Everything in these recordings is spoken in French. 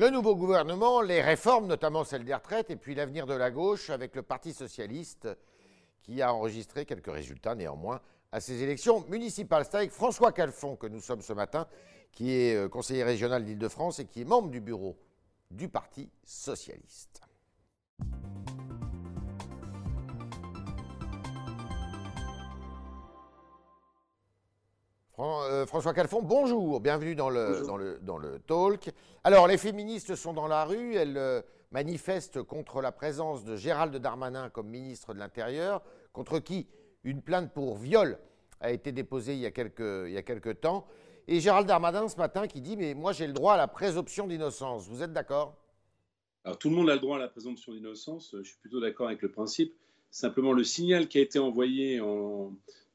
Le nouveau gouvernement, les réformes, notamment celle des retraites, et puis l'avenir de la gauche avec le Parti socialiste qui a enregistré quelques résultats néanmoins à ces élections municipales. C'est avec François Calfon que nous sommes ce matin, qui est euh, conseiller régional d'Île-de-France et qui est membre du bureau du Parti socialiste. Euh, François Calfon, bonjour, bienvenue dans le, dans, le, dans le talk. Alors, les féministes sont dans la rue, elles euh, manifestent contre la présence de Gérald Darmanin comme ministre de l'Intérieur, contre qui une plainte pour viol a été déposée il y a quelques, il y a quelques temps. Et Gérald Darmanin, ce matin, qui dit Mais moi, j'ai le droit à la présomption d'innocence. Vous êtes d'accord? Alors, tout le monde a le droit à la présomption d'innocence. Je suis plutôt d'accord avec le principe. Simplement, le signal qui a été envoyé en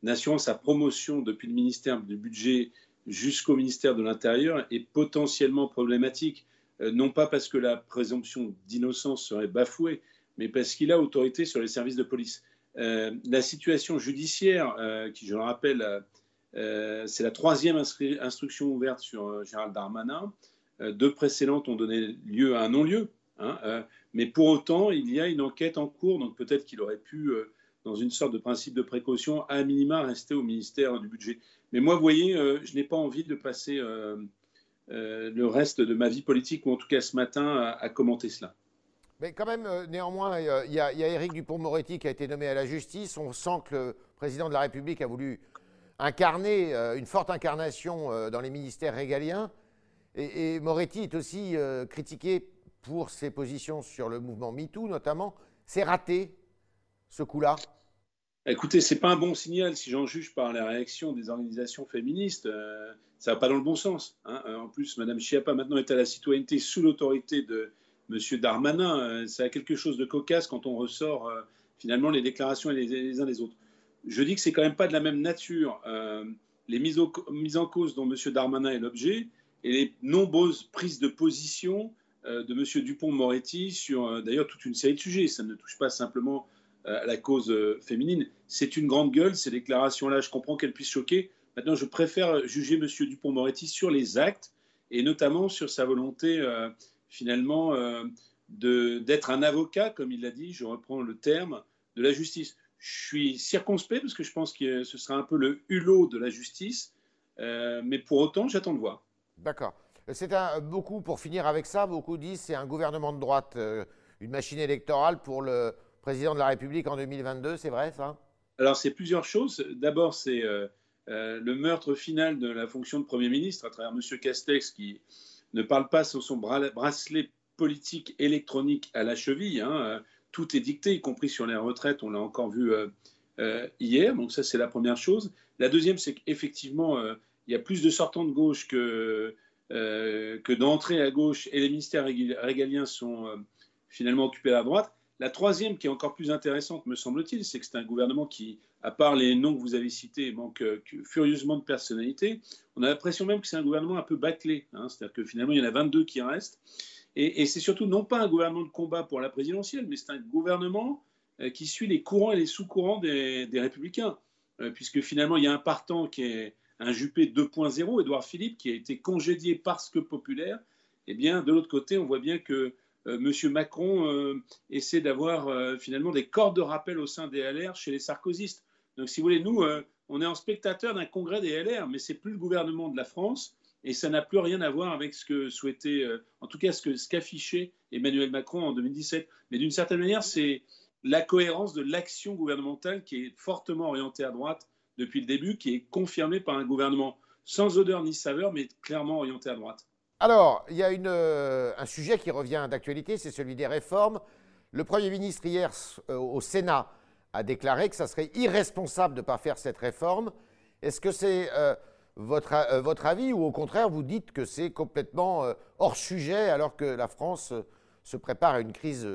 assurant sa promotion depuis le ministère du Budget jusqu'au ministère de l'Intérieur est potentiellement problématique. Euh, non pas parce que la présomption d'innocence serait bafouée, mais parce qu'il a autorité sur les services de police. Euh, la situation judiciaire, euh, qui, je le rappelle, c'est la troisième instruction ouverte sur Gérald Darmanin. deux précédentes ont donné lieu à un non-lieu. Hein, mais pour autant, il y a une enquête en cours, donc peut-être qu'il aurait pu dans une sorte de principe de précaution, à minima rester au ministère du Budget. Mais moi, vous voyez, euh, je n'ai pas envie de passer euh, euh, le reste de ma vie politique, ou en tout cas ce matin, à, commenter cela. Mais quand même, néanmoins, il y, a Éric Dupont-Moretti qui a été nommé à la justice. On sent que le président de la République a voulu incarner une forte incarnation dans les ministères régaliens. Et, et Moretti est aussi critiqué pour ses positions sur le mouvement MeToo, notamment. C'est raté, ce coup-là Écoutez, c'est pas un bon signal si j'en juge par la réaction des organisations féministes. Euh, ça va pas dans le bon sens. Hein. Euh, en plus, Madame Chiappa maintenant est à la citoyenneté sous l'autorité de Monsieur Darmanin. Euh, ça a quelque chose de cocasse quand on ressort finalement les déclarations les, uns des autres. Je dis que c'est quand même pas de la même nature les mises, en cause dont Monsieur Darmanin est l'objet et les nombreuses prises de position de Monsieur Dupont-Moretti sur d'ailleurs toute une série de sujets. Ça ne touche pas simplement à la cause euh, féminine. C'est une grande gueule, ces déclarations-là, je comprends qu'elles puissent choquer. Maintenant, je préfère juger M. Dupont-Moretti sur les actes et notamment sur sa volonté, euh, finalement, euh, d'être un avocat, comme il l'a dit, je reprends le terme, de la justice. Je suis circonspect parce que je pense que ce sera un peu le hulot de la justice, mais pour autant, j'attends de voir. D'accord. C'est beaucoup, pour finir avec ça, beaucoup disent c'est un gouvernement de droite, une machine électorale pour le, président de la République en 2022, c'est vrai ça? Alors c'est plusieurs choses. D'abord, c'est euh, euh, le meurtre final de la fonction de Premier ministre à travers M. Castex qui ne parle pas sur son bracelet politique électronique à la cheville. Hein. Euh, tout est dicté, y compris sur les retraites, on l'a encore vu hier. Donc ça, c'est la première chose. La deuxième, c'est qu'effectivement, il y a plus de sortants de gauche que, que d'entrées à gauche et les ministères régaliens sont finalement occupés à droite. La troisième, qui est encore plus intéressante, me semble-t-il, c'est que c'est un gouvernement qui, à part les noms que vous avez cités, manque euh, furieusement de personnalité. On a l'impression même que c'est un gouvernement un peu bâclé. Hein. C'est-à-dire que finalement, il y en a 22 qui restent. Et, c'est surtout non pas un gouvernement de combat pour la présidentielle, mais c'est un gouvernement euh, qui suit les courants et les sous-courants des, républicains. Euh, puisque finalement, il y a un partant qui est un Juppé 2.0, Édouard Philippe, qui a été congédié parce que populaire. Eh bien, de l'autre côté, on voit bien que euh, M. Macron euh, essaie d'avoir euh, finalement des cordes de rappel au sein des LR chez les sarkozystes. Donc, si vous voulez, nous, on est en spectateur d'un congrès des LR, mais c'est plus le gouvernement de la France et ça n'a plus rien à voir avec ce que souhaitait, en tout cas ce qu'affichait Emmanuel Macron en 2017. Mais d'une certaine manière, c'est la cohérence de l'action gouvernementale qui est fortement orientée à droite depuis le début, qui est confirmée par un gouvernement sans odeur ni saveur, mais clairement orienté à droite. Alors, il y a euh, un sujet qui revient d'actualité, c'est celui des réformes. Le Premier ministre, hier, euh, au Sénat, a déclaré que ça serait irresponsable de ne pas faire cette réforme. Est-ce que c'est euh, votre, votre, avis ou au contraire, vous dites que c'est complètement hors sujet alors que la France se prépare à une crise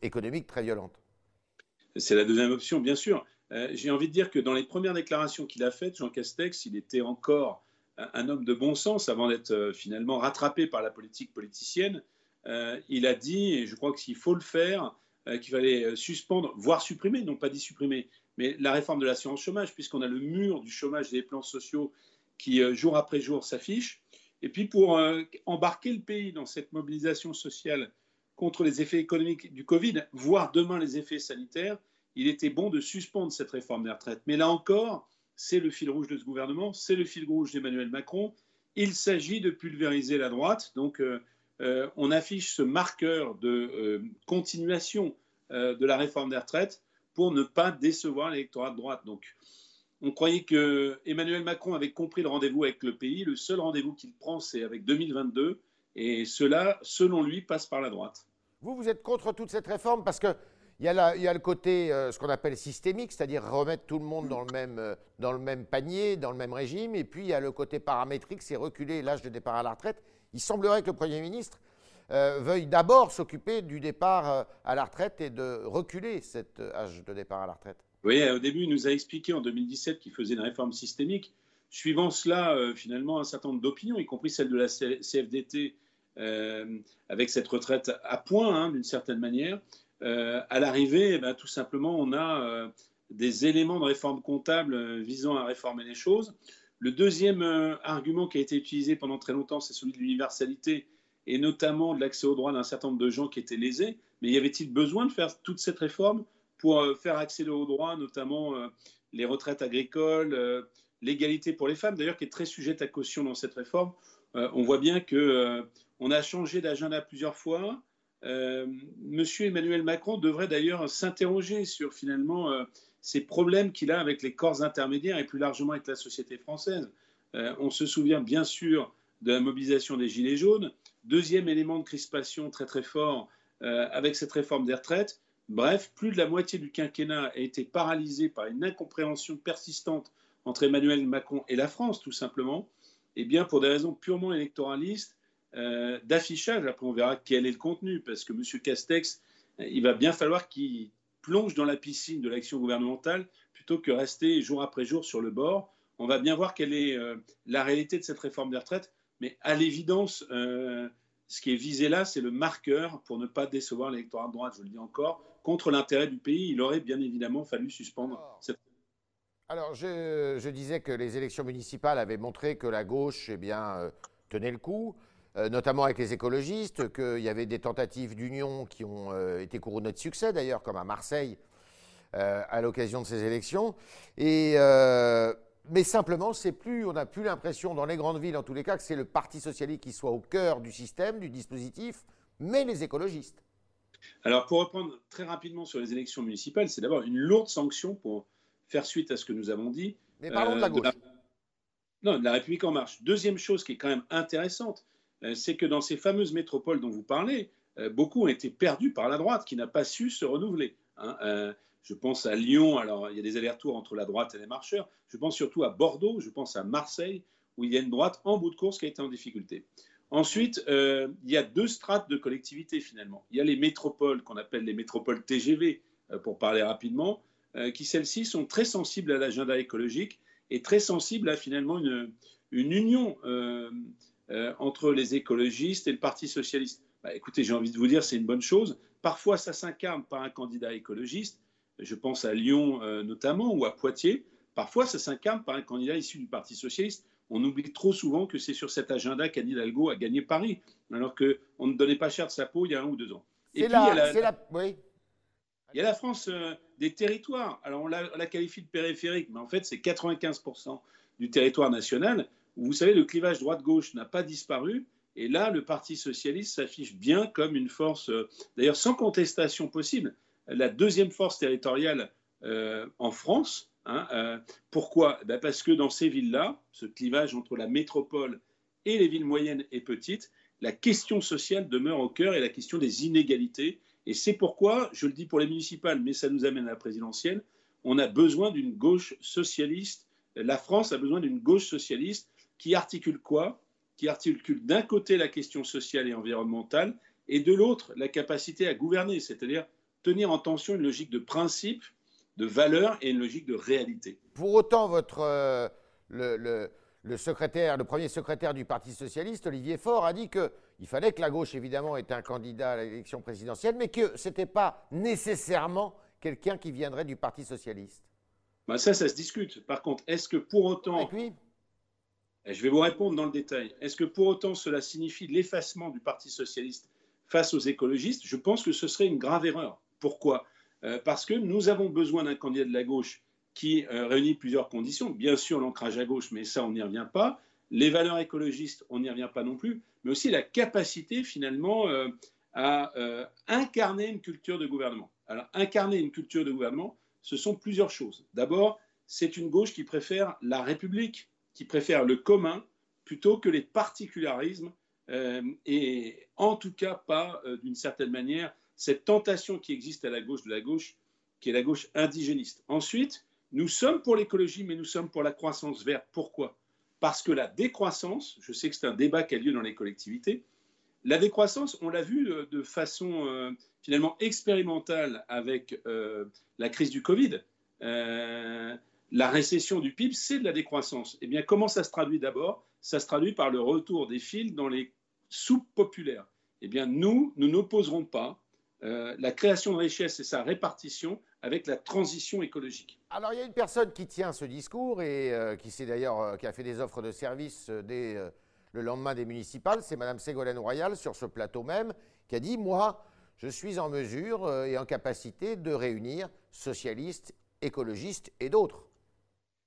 économique très violente? C'est la deuxième option, bien sûr. J'ai envie de dire que dans les premières déclarations qu'il a faites, Jean Castex, il était encore un homme de bon sens avant d'être euh, finalement rattrapé par la politique politicienne. Euh, il a dit, et je crois qu'il faut le faire, euh, qu'il fallait suspendre, voire supprimer, non pas dit supprimer, mais la réforme de l'assurance chômage, puisqu'on a le mur du chômage des plans sociaux qui, jour après jour, s'affiche. Et puis pour embarquer le pays dans cette mobilisation sociale contre les effets économiques du Covid, voire demain les effets sanitaires, il était bon de suspendre cette réforme des retraites. Mais là encore, c'est le fil rouge de ce gouvernement, c'est le fil rouge d'Emmanuel Macron. Il s'agit de pulvériser la droite. Donc, euh, euh, on affiche ce marqueur de continuation de la réforme des retraites pour ne pas décevoir l'électorat de droite. Donc, on croyait que Emmanuel Macron avait compris le rendez-vous avec le pays. Le seul rendez-vous qu'il prend, c'est avec 2022. Et cela, selon lui, passe par la droite. Vous, vous êtes contre toute cette réforme parce que il y, a le côté, euh, ce qu'on appelle systémique, c'est-à-dire remettre tout le monde dans le, même, euh, dans le même panier, dans le même régime. Et puis, il y a le côté paramétrique, c'est reculer l'âge de départ à la retraite. Il semblerait que le Premier ministre euh, veuille d'abord s'occuper du départ à la retraite et de reculer cet âge de départ à la retraite. Oui, au début, il nous a expliqué en 2017 qu'il faisait une réforme systémique. Suivant cela, finalement, un certain nombre d'opinions, y compris celle de la CFDT, avec cette retraite à point, hein, d'une certaine manière, à l'arrivée, eh ben, tout simplement, on a des éléments de réforme comptable visant à réformer les choses. Le deuxième argument qui a été utilisé pendant très longtemps, c'est celui de l'universalité et notamment de l'accès aux droits d'un certain nombre de gens qui étaient lésés. Mais y avait-il besoin de faire toute cette réforme pour euh, faire accéder aux droits, notamment euh, les retraites agricoles, euh, l'égalité pour les femmes, d'ailleurs, qui est très sujette à caution dans cette réforme. on voit bien qu'on a changé d'agenda plusieurs fois. Monsieur Emmanuel Macron devrait d'ailleurs s'interroger sur finalement ces problèmes qu'il a avec les corps intermédiaires et plus largement avec la société française. on se souvient bien sûr de la mobilisation des Gilets jaunes. Deuxième élément de crispation très très fort avec cette réforme des retraites, Bref, plus de la moitié du quinquennat a été paralysé par une incompréhension persistante entre Emmanuel Macron et la France, tout simplement, et eh bien pour des raisons purement électoralistes, euh, d'affichage. Après, on verra quel est le contenu, parce que M. Castex, il va bien falloir qu'il plonge dans la piscine de l'action gouvernementale plutôt que rester jour après jour sur le bord. On va bien voir quelle est euh, la réalité de cette réforme des retraites, mais à l'évidence, euh, ce qui est visé là, c'est le marqueur pour ne pas décevoir l'électorat de droite, je le dis encore, contre l'intérêt du pays. Il aurait bien évidemment fallu suspendre cette. Alors, je, disais que les élections municipales avaient montré que la gauche eh bien, euh, tenait le coup, notamment avec les écologistes, qu'il y avait des tentatives d'union qui ont euh, été couronnées de succès, d'ailleurs, comme à Marseille, à l'occasion de ces élections. Et mais simplement, c'est plus, on n'a plus l'impression dans les grandes villes, en tous les cas, que c'est le Parti socialiste qui soit au cœur du système, du dispositif, mais les écologistes. Alors, pour reprendre très rapidement sur les élections municipales, c'est d'abord une lourde sanction pour faire suite à ce que nous avons dit. Mais parlons de la euh, gauche. Non, de la République en marche. Deuxième chose qui est quand même intéressante, euh, c'est que dans ces fameuses métropoles dont vous parlez, euh, beaucoup ont été perdus par la droite qui n'a pas su se renouveler. Hein. Je pense à Lyon, alors il y a des allers-retours entre la droite et les marcheurs. Je pense surtout à Bordeaux, je pense à Marseille, où il y a une droite en bout de course qui a été en difficulté. Ensuite, euh, il y a deux strates de collectivités finalement. Il y a les métropoles qu'on appelle les métropoles TGV, euh, pour parler rapidement, euh, qui celles-ci sont très sensibles à l'agenda écologique et très sensibles à finalement une, union entre les écologistes et le Parti socialiste. Bah, écoutez, j'ai envie de vous dire, c'est une bonne chose. Parfois, ça s'incarne par un candidat écologiste, je pense à Lyon euh, notamment, ou à Poitiers, parfois ça s'incarne par un candidat issu du Parti socialiste. On oublie trop souvent que c'est sur cet agenda qu'Anne Hidalgo a gagné Paris, alors qu'on ne donnait pas cher de sa peau il y a un ou deux ans. Et puis, la, il, y a la, oui. il y a la France euh, des territoires. Alors, on la, la, qualifie de périphérique, mais en fait, c'est 95% du territoire national. Vous savez, le clivage droite-gauche n'a pas disparu. Et là, le Parti socialiste s'affiche bien comme une force, euh, d'ailleurs sans contestation possible la deuxième force territoriale euh, en France. Hein, euh, pourquoi? Ben Parce que dans ces villes-là, ce clivage entre la métropole et les villes moyennes et petites, la question sociale demeure au cœur et la question des inégalités. Et c'est pourquoi, je le dis pour les municipales, mais ça nous amène à la présidentielle, on a besoin d'une gauche socialiste. La France a besoin d'une gauche socialiste qui articule quoi? Qui articule d'un côté la question sociale et environnementale et de l'autre la capacité à gouverner, c'est-à-dire tenir en tension une logique de principe, de valeur et une logique de réalité. Pour autant, votre, euh, le, secrétaire, le premier secrétaire du Parti socialiste, Olivier Faure, a dit qu'il fallait que la gauche, évidemment, ait un candidat à l'élection présidentielle, mais que ce n'était pas nécessairement quelqu'un qui viendrait du Parti socialiste. Ben ça, ça se discute. Par contre, est-ce que pour autant... Je vais vous répondre dans le détail. Est-ce que pour autant cela signifie l'effacement du Parti socialiste face aux écologistes? Je pense que ce serait une grave erreur. Pourquoi? Euh, Parce que nous avons besoin d'un candidat de la gauche qui euh, réunit plusieurs conditions. Bien sûr, l'ancrage à gauche, mais ça, on n'y revient pas. Les valeurs écologistes, on n'y revient pas non plus. Mais aussi la capacité, finalement, euh, à incarner une culture de gouvernement. Alors, incarner une culture de gouvernement, ce sont plusieurs choses. D'abord, c'est une gauche qui préfère la République, qui préfère le commun plutôt que les particularismes, euh, et en tout cas pas, euh, d'une certaine manière, cette tentation qui existe à la gauche de la gauche, qui est la gauche indigéniste. Ensuite, nous sommes pour l'écologie, mais nous sommes pour la croissance verte. Pourquoi? Parce que la décroissance, je sais que c'est un débat qui a lieu dans les collectivités, la décroissance, on l'a vu euh, de façon finalement expérimentale avec la crise du Covid la récession du PIB, c'est de la décroissance. Eh bien, comment ça se traduit d'abord? Ça se traduit par le retour des fils dans les soupes populaires. Eh bien, nous, nous n'opposerons pas euh, la création de richesse et sa répartition avec la transition écologique. Alors, il y a une personne qui tient ce discours et euh, qui, d'ailleurs, euh, qui a fait des offres de services dès le lendemain des municipales, c'est Mme Ségolène Royal sur ce plateau même, qui a dit Moi, je suis en mesure et en capacité de réunir socialistes, écologistes et d'autres.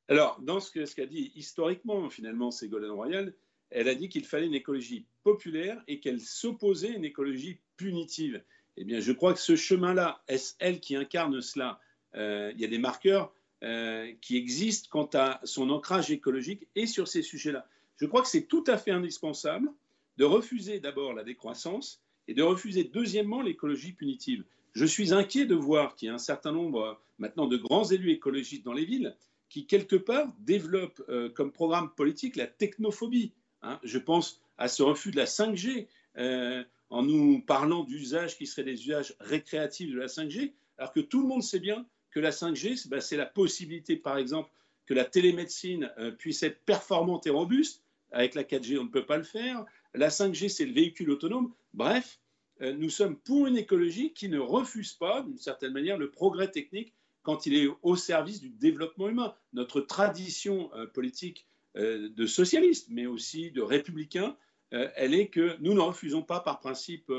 Alors, dans ce qu'a dit historiquement, finalement, Ségolène Royal, elle a dit qu'il fallait une écologie populaire et qu'elle s'opposait à une écologie punitive. Eh bien, je crois que ce chemin-là, est-ce elle qui incarne cela euh, Il y a des marqueurs euh, qui existent quant à son ancrage écologique et sur ces sujets-là. Je crois que c'est tout à fait indispensable de refuser d'abord la décroissance et de refuser deuxièmement l'écologie punitive. Je suis inquiet de voir qu'il y a un certain nombre maintenant de grands élus écologistes dans les villes qui, quelque part, développe euh, comme programme politique la technophobie. Hein. Je pense à ce refus de la 5G, euh, en nous parlant d'usages qui seraient des usages récréatifs de la 5G, alors que tout le monde sait bien que la 5G, ben, c'est la possibilité, par exemple, que la télémédecine euh, puisse être performante et robuste. Avec la 4G, on ne peut pas le faire. La 5G, c'est le véhicule autonome. Bref, nous sommes pour une écologie qui ne refuse pas, d'une certaine manière, le progrès technique quand il est au service du développement humain. Notre tradition euh, politique euh, de socialiste, mais aussi de républicain, euh, elle est que nous ne refusons pas par principe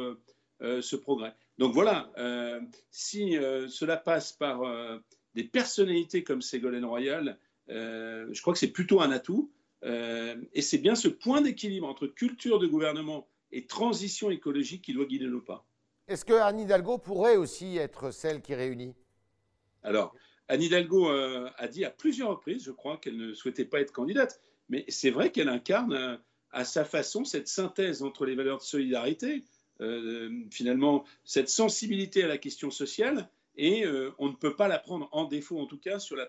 ce progrès. Donc voilà, si cela passe par des personnalités comme Ségolène Royal, je crois que c'est plutôt un atout. et c'est bien ce point d'équilibre entre culture de gouvernement et transition écologique qui doit guider nos pas. Est-ce que Anne Hidalgo pourrait aussi être celle qui réunit? Alors, Anne Hidalgo euh, a dit à plusieurs reprises, je crois, qu'elle ne souhaitait pas être candidate. Mais c'est vrai qu'elle incarne euh, à sa façon cette synthèse entre les valeurs de solidarité, euh, finalement, cette sensibilité à la question sociale, et on ne peut pas la prendre en défaut, en tout cas, sur la,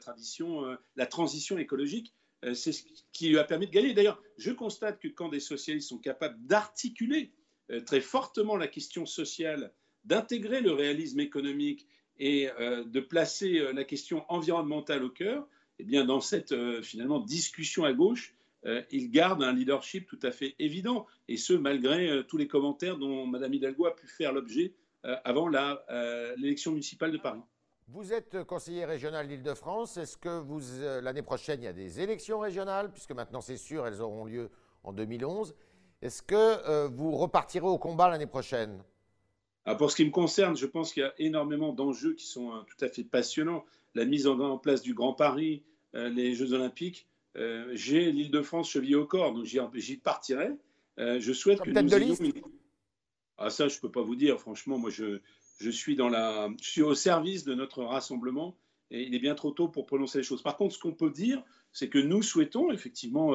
la transition écologique. c'est ce qui lui a permis de gagner. D'ailleurs, je constate que quand des socialistes sont capables d'articuler très fortement la question sociale, d'intégrer le réalisme économique et euh, de placer euh, la question environnementale au cœur, eh bien, dans cette euh, finalement discussion à gauche, il garde un leadership tout à fait évident, et ce, malgré tous les commentaires dont Mme Hidalgo a pu faire l'objet avant l'élection municipale de Paris. Vous êtes conseiller régional d'Île-de-France. Est-ce que l'année prochaine, il y a des élections régionales, puisque maintenant c'est sûr, elles auront lieu en 2011. Est-ce que vous repartirez au combat l'année prochaine? Pour ce qui me concerne, je pense qu'il y a énormément d'enjeux qui sont euh, tout à fait passionnants. La mise en, place du Grand Paris, euh, les Jeux Olympiques. Euh, j'ai l'île de France chevillée au corps, donc j'y partirai. je souhaite que nous ayons... Ah ça, je ne peux pas vous dire. Franchement, moi, je, je, suis dans la... je suis au service de notre rassemblement et il est bien trop tôt pour prononcer les choses. Par contre, ce qu'on peut dire, c'est que nous souhaitons effectivement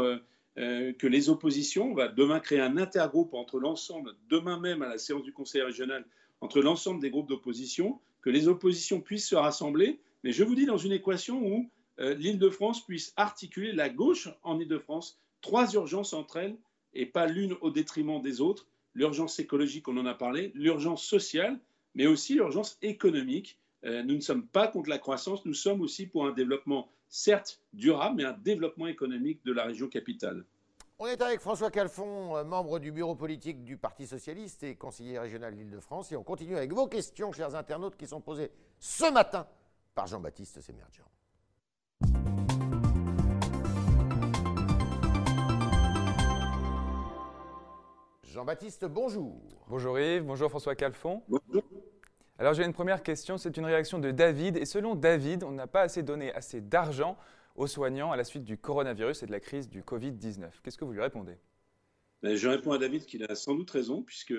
que les oppositions, on va demain créer un intergroupe entre l'ensemble, demain même à la séance du Conseil régional, entre l'ensemble des groupes d'opposition, que les oppositions puissent se rassembler, mais je vous dis dans une équation où euh, l'Île-de-France puisse articuler la gauche en Île-de-France, trois urgences entre elles, et pas l'une au détriment des autres. L'urgence écologique, on en a parlé, l'urgence sociale, mais aussi l'urgence économique. Euh, nous ne sommes pas contre la croissance, nous sommes aussi pour un développement, certes durable, mais un développement économique de la région capitale. On est avec François Calfon, euh, membre du bureau politique du Parti Socialiste et conseiller régional d'Île-de-France. Et on continue avec vos questions, chers internautes, qui sont posées ce matin par Jean-Baptiste Semerjian. Jean-Baptiste, bonjour. Bonjour Yves, bonjour François Calfon. Bonjour. Alors j'ai une première question, c'est une réaction de David. Et selon David, on n'a pas assez donné assez d'argent aux soignants à la suite du coronavirus et de la crise du Covid-19. Qu'est-ce que vous lui répondez? Ben, Je réponds à David qu'il a sans doute raison, puisque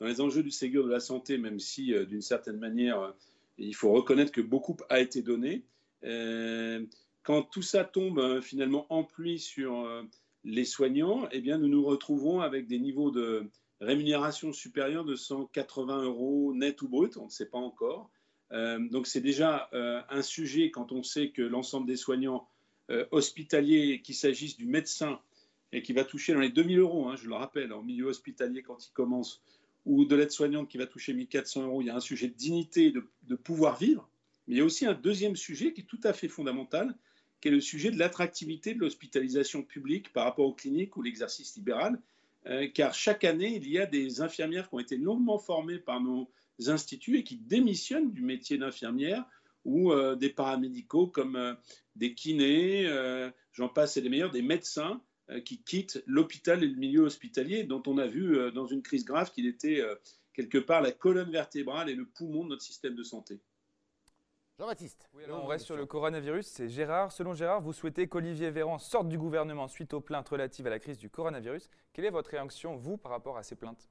dans les enjeux du Ségur de la santé, même si euh, d'une certaine manière, euh, il faut reconnaître que beaucoup a été donné, euh, quand tout ça tombe finalement en pluie sur les soignants, eh bien, nous nous retrouvons avec des niveaux de rémunération supérieure de 180 euros net ou brut, on ne sait pas encore. Euh, donc c'est déjà euh, un sujet quand on sait que l'ensemble des soignants euh, hospitaliers, qu'il s'agisse du médecin et qui va toucher dans les 2000 euros, hein, je le rappelle, en milieu hospitalier quand il commence, ou de l'aide-soignante qui va toucher 1400 euros, il y a un sujet de dignité, de, de pouvoir vivre. Mais il y a aussi un deuxième sujet qui est tout à fait fondamental, qui est le sujet de l'attractivité de l'hospitalisation publique par rapport aux cliniques ou l'exercice libéral. Euh, car chaque année, il y a des infirmières qui ont été longuement formées par nos instituts et qui démissionnent du métier d'infirmière ou euh, des paramédicaux comme euh, des kinés, j'en passe et des meilleurs, des médecins qui quittent l'hôpital et le milieu hospitalier, dont on a vu dans une crise grave qu'il était quelque part la colonne vertébrale et le poumon de notre système de santé. Jean-Baptiste. on reste sur le coronavirus. C'est Gérard. Selon Gérard, vous souhaitez qu'Olivier Véran sorte du gouvernement suite aux plaintes relatives à la crise du coronavirus. Quelle est votre réaction, vous, par rapport à ces plaintes?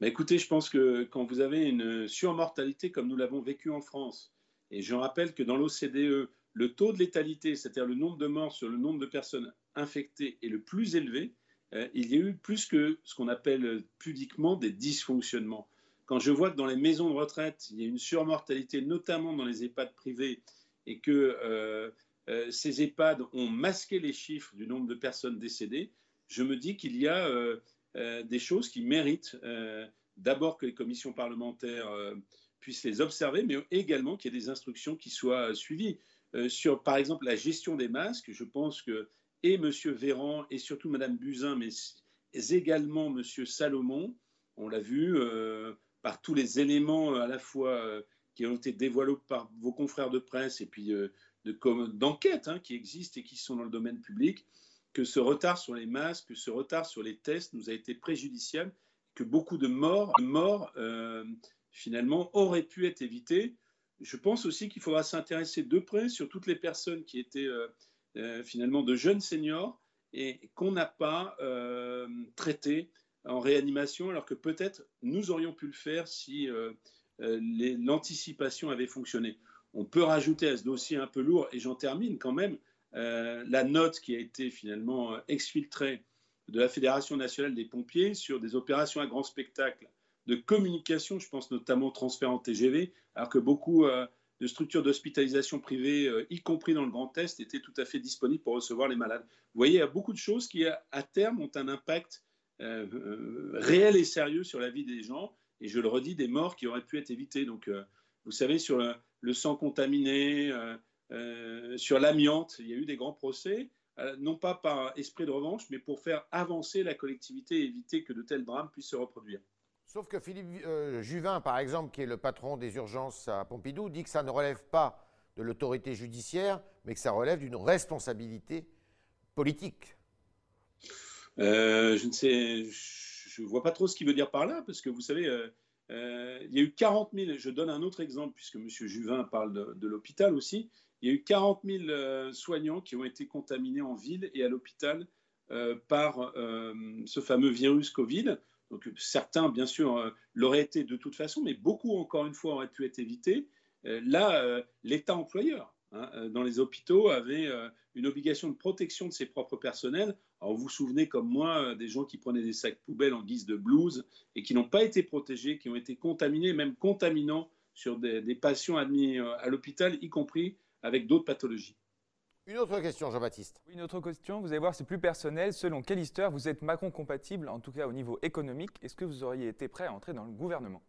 Bah, Écoutez, je pense que quand vous avez une surmortalité comme nous l'avons vécu en France, et je rappelle que dans l'OCDE, le taux de létalité, c'est-à-dire le nombre de morts sur le nombre de personnes infectées, est le plus élevé, euh, il y a eu plus que ce qu'on appelle pudiquement des dysfonctionnements. Quand je vois que dans les maisons de retraite, il y a une surmortalité, notamment dans les EHPAD privés, et que euh, euh, ces EHPAD ont masqué les chiffres du nombre de personnes décédées, je me dis qu'il y a euh, des choses qui méritent d'abord que les commissions parlementaires puissent les observer, mais également qu'il y ait des instructions qui soient suivies. sur, par exemple, la gestion des masques, je pense que et M. Véran et surtout Mme Buzyn, mais également M. Salomon, on l'a vu, par tous les éléments euh, à la fois euh, qui ont été dévoilés par vos confrères de presse et puis euh, d'enquête hein, qui existent et qui sont dans le domaine public, que ce retard sur les masques, que ce retard sur les tests nous a été préjudiciable, que beaucoup de morts, morts finalement auraient pu être évitées. Je pense aussi qu'il faudra s'intéresser de près sur toutes les personnes qui étaient finalement de jeunes seniors et qu'on n'a pas traitées en réanimation, alors que peut-être nous aurions pu le faire si euh, euh, l'anticipation avait fonctionné. On peut rajouter à ce dossier un peu lourd, et j'en termine quand même, euh, la note qui a été finalement exfiltrée de la Fédération nationale des pompiers sur des opérations à grand spectacle de communication, je pense notamment transfert en TGV, alors que beaucoup de structures d'hospitalisation privées, y compris dans le Grand Est, étaient tout à fait disponibles pour recevoir les malades. Vous voyez, il y a beaucoup de choses qui, à terme, ont un impact réel et sérieux sur la vie des gens. Et je le redis, des morts qui auraient pu être évitées. Donc, euh, vous savez, sur le, sang contaminé, sur l'amiante, il y a eu des grands procès, non pas par esprit de revanche, mais pour faire avancer la collectivité et éviter que de tels drames puissent se reproduire. Sauf que Philippe Juvin, par exemple, qui est le patron des urgences à Pompidou, dit que ça ne relève pas de l'autorité judiciaire, mais que ça relève d'une responsabilité politique. Euh, je ne sais, je vois pas trop ce qu'il veut dire par là, parce que vous savez, euh, euh, il y a eu 40 000, je donne un autre exemple, puisque M. Juvin parle de, l'hôpital aussi, il y a eu 40 000 soignants qui ont été contaminés en ville et à l'hôpital par ce fameux virus Covid. Donc certains, bien sûr, l'auraient été de toute façon, mais beaucoup, encore une fois, auraient pu être évités. là, l'État employeur, hein, dans les hôpitaux, avait une obligation de protection de ses propres personnels alors vous vous souvenez comme moi euh, des gens qui prenaient des sacs poubelles en guise de blouse et qui n'ont pas été protégés, qui ont été contaminés, même contaminants sur des, patients admis euh, à l'hôpital, y compris avec d'autres pathologies. Une autre question, Jean-Baptiste. une autre question, vous allez voir, c'est plus personnel. Selon quelle histoire vous êtes Macron compatible, en tout cas au niveau économique Est-ce que vous auriez été prêt à entrer dans le gouvernement?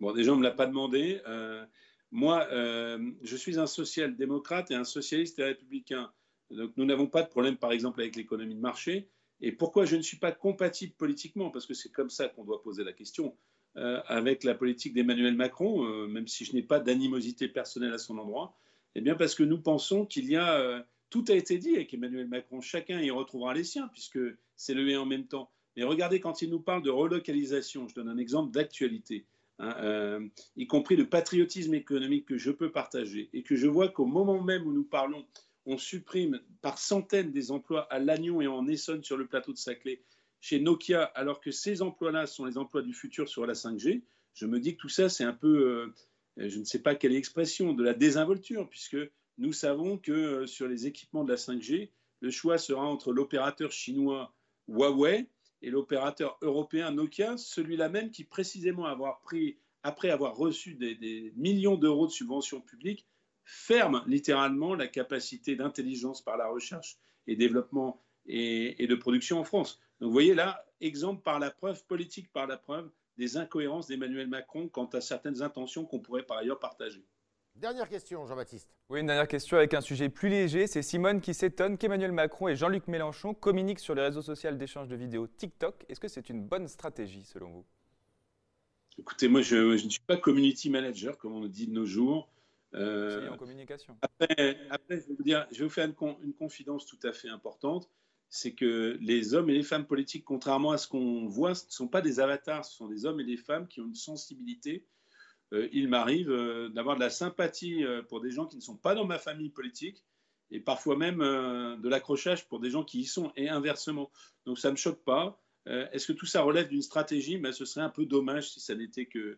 Bon, déjà, on ne me l'a pas demandé. Euh, moi, je suis un social-démocrate et un socialiste et républicain. Donc nous n'avons pas de problème, par exemple, avec l'économie de marché. Et pourquoi je ne suis pas compatible politiquement? Parce que c'est comme ça qu'on doit poser la question. Euh, avec la politique d'Emmanuel Macron, euh, même si je n'ai pas d'animosité personnelle à son endroit, eh bien parce que nous pensons qu'il y a... Euh, tout a été dit avec Emmanuel Macron, chacun y retrouvera les siens, puisque c'est le et en même temps. Mais regardez, quand il nous parle de relocalisation, je donne un exemple d'actualité, hein, euh, y compris le patriotisme économique que je peux partager, et que je vois qu'au moment même où nous parlons, on supprime par centaines des emplois à Lannion et en Essonne sur le plateau de Saclay, chez Nokia, alors que ces emplois-là sont les emplois du futur sur la 5G, je me dis que tout ça, c'est un peu, euh, je ne sais pas quelle expression, de la désinvolture, puisque nous savons que euh, sur les équipements de la 5G, le choix sera entre l'opérateur chinois Huawei et l'opérateur européen Nokia, celui-là même qui précisément après avoir reçu des, millions d'euros de subventions publiques, ferme littéralement la capacité d'intelligence par la recherche et développement et, et, de production en France. Donc vous voyez là, exemple par la preuve, politique par la preuve, des incohérences d'Emmanuel Macron quant à certaines intentions qu'on pourrait par ailleurs partager. Dernière question, Jean-Baptiste. Oui, une dernière question avec un sujet plus léger. C'est Simone qui s'étonne qu'Emmanuel Macron et Jean-Luc Mélenchon communiquent sur les réseaux sociaux d'échange de vidéos TikTok. Est-ce que c'est une bonne stratégie selon vous? Écoutez, moi, je, ne suis pas community manager, comme on le dit de nos jours. Euh, en communication. Après, je, vais vous dire, je vais vous faire une, une confidence tout à fait importante. C'est que les hommes et les femmes politiques, contrairement à ce qu'on voit, ce ne sont pas des avatars, ce sont des hommes et des femmes qui ont une sensibilité euh, il m'arrive euh, d'avoir de la sympathie euh, pour des gens qui ne sont pas dans ma famille politique et parfois même de l'accrochage pour des gens qui y sont et inversement. Donc ça ne me choque pas. Est-ce que tout ça relève d'une stratégie? Ben, Ce serait un peu dommage si ça n'était que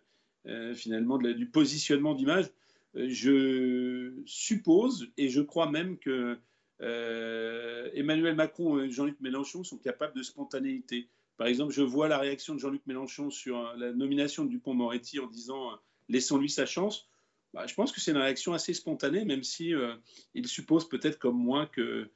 finalement du positionnement d'image. je suppose et je crois même que Emmanuel Macron et Jean-Luc Mélenchon sont capables de spontanéité. Par exemple, je vois la réaction de Jean-Luc Mélenchon sur la nomination de Dupont-Moretti en disant laissons-lui sa chance. Bah, je pense que c'est une réaction assez spontanée, même si euh, il suppose peut-être comme moi que